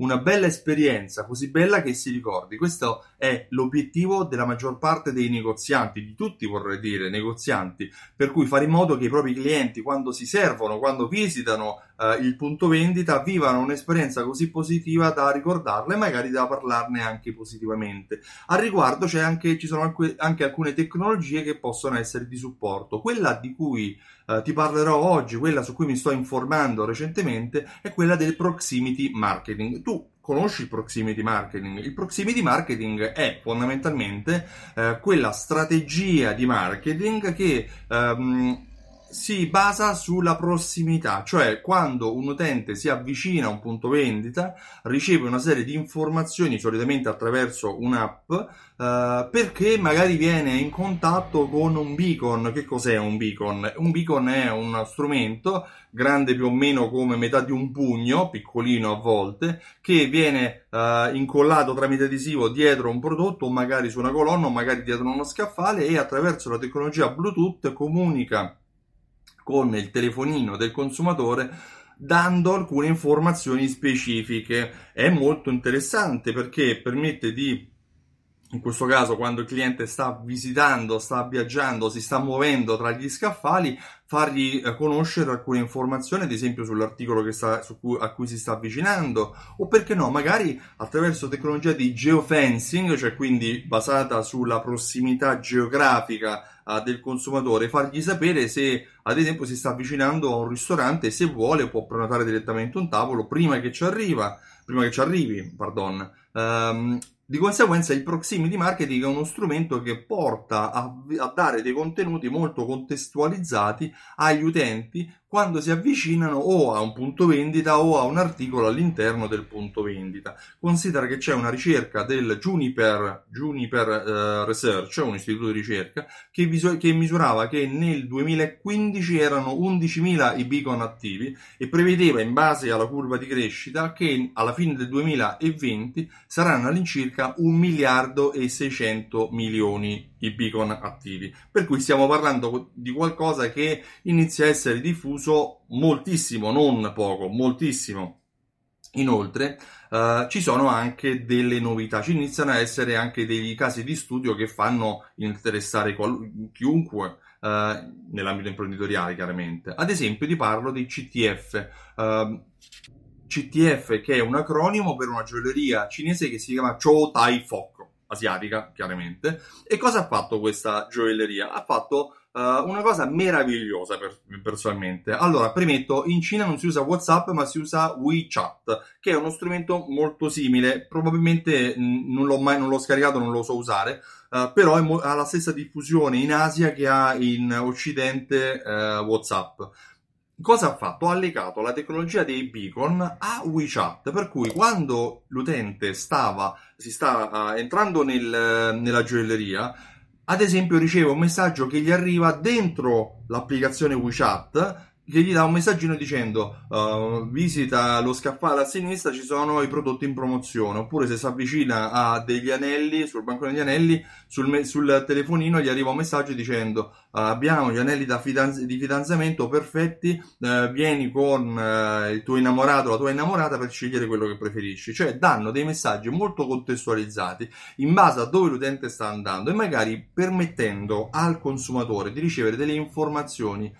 Una bella esperienza, così bella che si ricordi. Questo è l'obiettivo della maggior parte dei negozianti, di tutti vorrei dire, negozianti, per cui fare in modo che i propri clienti, quando si servono, quando visitano eh, il punto vendita, vivano un'esperienza così positiva da ricordarla e magari da parlarne anche positivamente. Al riguardo anche, ci sono anche, anche, alcune tecnologie che possono essere di supporto. Quella di cui eh, ti parlerò oggi, quella su cui mi sto informando recentemente, è quella del proximity marketing. Tu conosci il proximity marketing? Il proximity marketing è fondamentalmente eh, quella strategia di marketing che ehm, si basa sulla prossimità, cioè quando un utente si avvicina a un punto vendita riceve una serie di informazioni, solitamente attraverso un'app, eh, perché magari viene in contatto con un beacon. Che cos'è un beacon? Un beacon è uno strumento grande più o meno come metà di un pugno, piccolino a volte, che viene eh, incollato tramite adesivo dietro un prodotto, magari su una colonna, magari dietro uno scaffale e attraverso la tecnologia Bluetooth comunica con il telefonino del consumatore dando alcune informazioni specifiche. È molto interessante perché permette di in questo caso quando il cliente sta visitando, sta viaggiando, si sta muovendo tra gli scaffali, fargli eh, conoscere alcune informazioni, ad esempio sull'articolo sta, su cui, a cui si sta avvicinando, o perché no, magari attraverso tecnologia di geofencing, cioè quindi basata sulla prossimità geografica uh, del consumatore, fargli sapere se ad esempio si sta avvicinando a un ristorante se vuole può prenotare direttamente un tavolo prima che ci arriva, prima che ci arrivi, pardon. Um, di conseguenza il proximity marketing è uno strumento che porta a, a, dare dei contenuti molto contestualizzati agli utenti quando si avvicinano o a un punto vendita o a un articolo all'interno del punto vendita. Considera che c'è una ricerca del Juniper, Juniper uh, Research, un istituto di ricerca, che, visu- che, misurava che nel 2015 erano 11.000 i beacon attivi e prevedeva in base alla curva di crescita che alla fine del 2020 saranno all'incirca 1 miliardo e 600 milioni i beacon attivi. Per cui stiamo parlando di qualcosa che inizia a essere diffuso moltissimo, non poco, moltissimo. Inoltre uh, ci sono anche delle novità, ci iniziano a essere anche dei casi di studio che fanno interessare qual- chiunque uh, nell'ambito imprenditoriale chiaramente. Ad esempio ti parlo dei CTF. Ehm, CTF che è un acronimo per una gioielleria cinese che si chiama Chou Tai Fok asiatica, chiaramente. E cosa ha fatto questa gioielleria? Ha fatto uh, una cosa meravigliosa per, personalmente. Allora, premetto, in Cina non si usa WhatsApp, ma si usa WeChat, che è uno strumento molto simile. Probabilmente mh, non l'ho mai non l'ho scaricato, non lo so usare. Uh, però mo- ha la stessa diffusione in Asia che ha in Occidente uh, WhatsApp cosa ha fatto? Ha legato la tecnologia dei beacon a WeChat, per cui quando l'utente stava, si stava uh, entrando nel, nella gioielleria, ad esempio riceve un messaggio che gli arriva dentro l'applicazione WeChat che gli dà un messaggino dicendo uh, visita lo scaffale a sinistra ci sono i prodotti in promozione. Oppure se si avvicina a degli anelli sul banco degli anelli sul, sul telefonino gli arriva un messaggio dicendo uh, abbiamo gli anelli fidanz- di fidanzamento perfetti uh, vieni con il tuo innamorato la tua innamorata per scegliere quello che preferisci. Cioè danno dei messaggi molto contestualizzati in base a dove l'utente sta andando e magari permettendo al consumatore di ricevere delle informazioni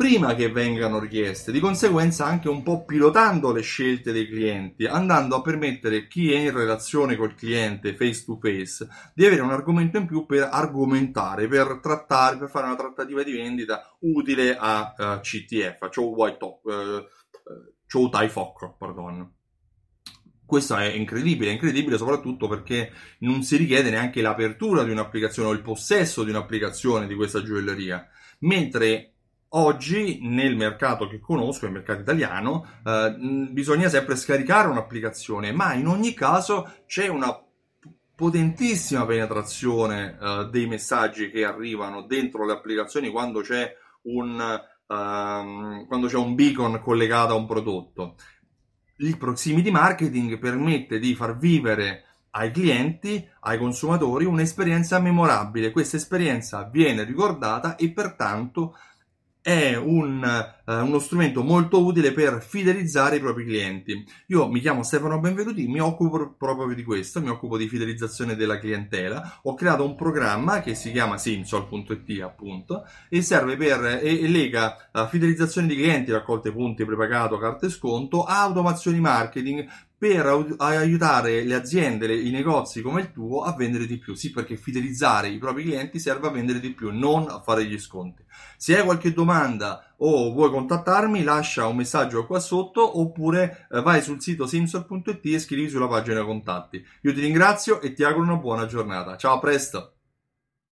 prima che vengano richieste, di conseguenza anche un po' pilotando le scelte dei clienti, andando a permettere chi è in relazione col cliente face to face di avere un argomento in più per argomentare, per trattare, per fare una trattativa di vendita utile a uh, eh, CTF, Chow White Top, uh, Chow Tai Fok, pardon. Questo è incredibile, incredibile soprattutto perché non si richiede neanche l'apertura di un'applicazione o il possesso di un'applicazione di questa gioielleria, mentre Oggi nel mercato che conosco, il mercato italiano, eh, bisogna sempre scaricare un'applicazione, ma in ogni caso c'è una potentissima penetrazione eh, dei messaggi che arrivano dentro le applicazioni quando c'è un, um, quando c'è un beacon collegato a un prodotto. Il proximity marketing permette di far vivere ai clienti, ai consumatori, un'esperienza memorabile. Questa esperienza viene ricordata e pertanto è un, uh, uno strumento molto utile per fidelizzare i propri clienti. Io mi chiamo Stefano Benvenuti, mi occupo proprio di questo, mi occupo di fidelizzazione della clientela. Ho creato un programma che si chiama Simsol.it appunto e serve per e, e lega uh, fidelizzazione di clienti, raccolte punti, prepagato, carte sconto, automazioni marketing per aiutare le aziende, i negozi come il tuo a vendere di più. Sì, perché fidelizzare i propri clienti serve a vendere di più, non a fare gli sconti. Se hai qualche domanda o vuoi contattarmi, lascia un messaggio qua sotto oppure eh, vai sul sito simsol.it e scrivi sulla pagina contatti. Io ti ringrazio e ti auguro una buona giornata. Ciao, a presto!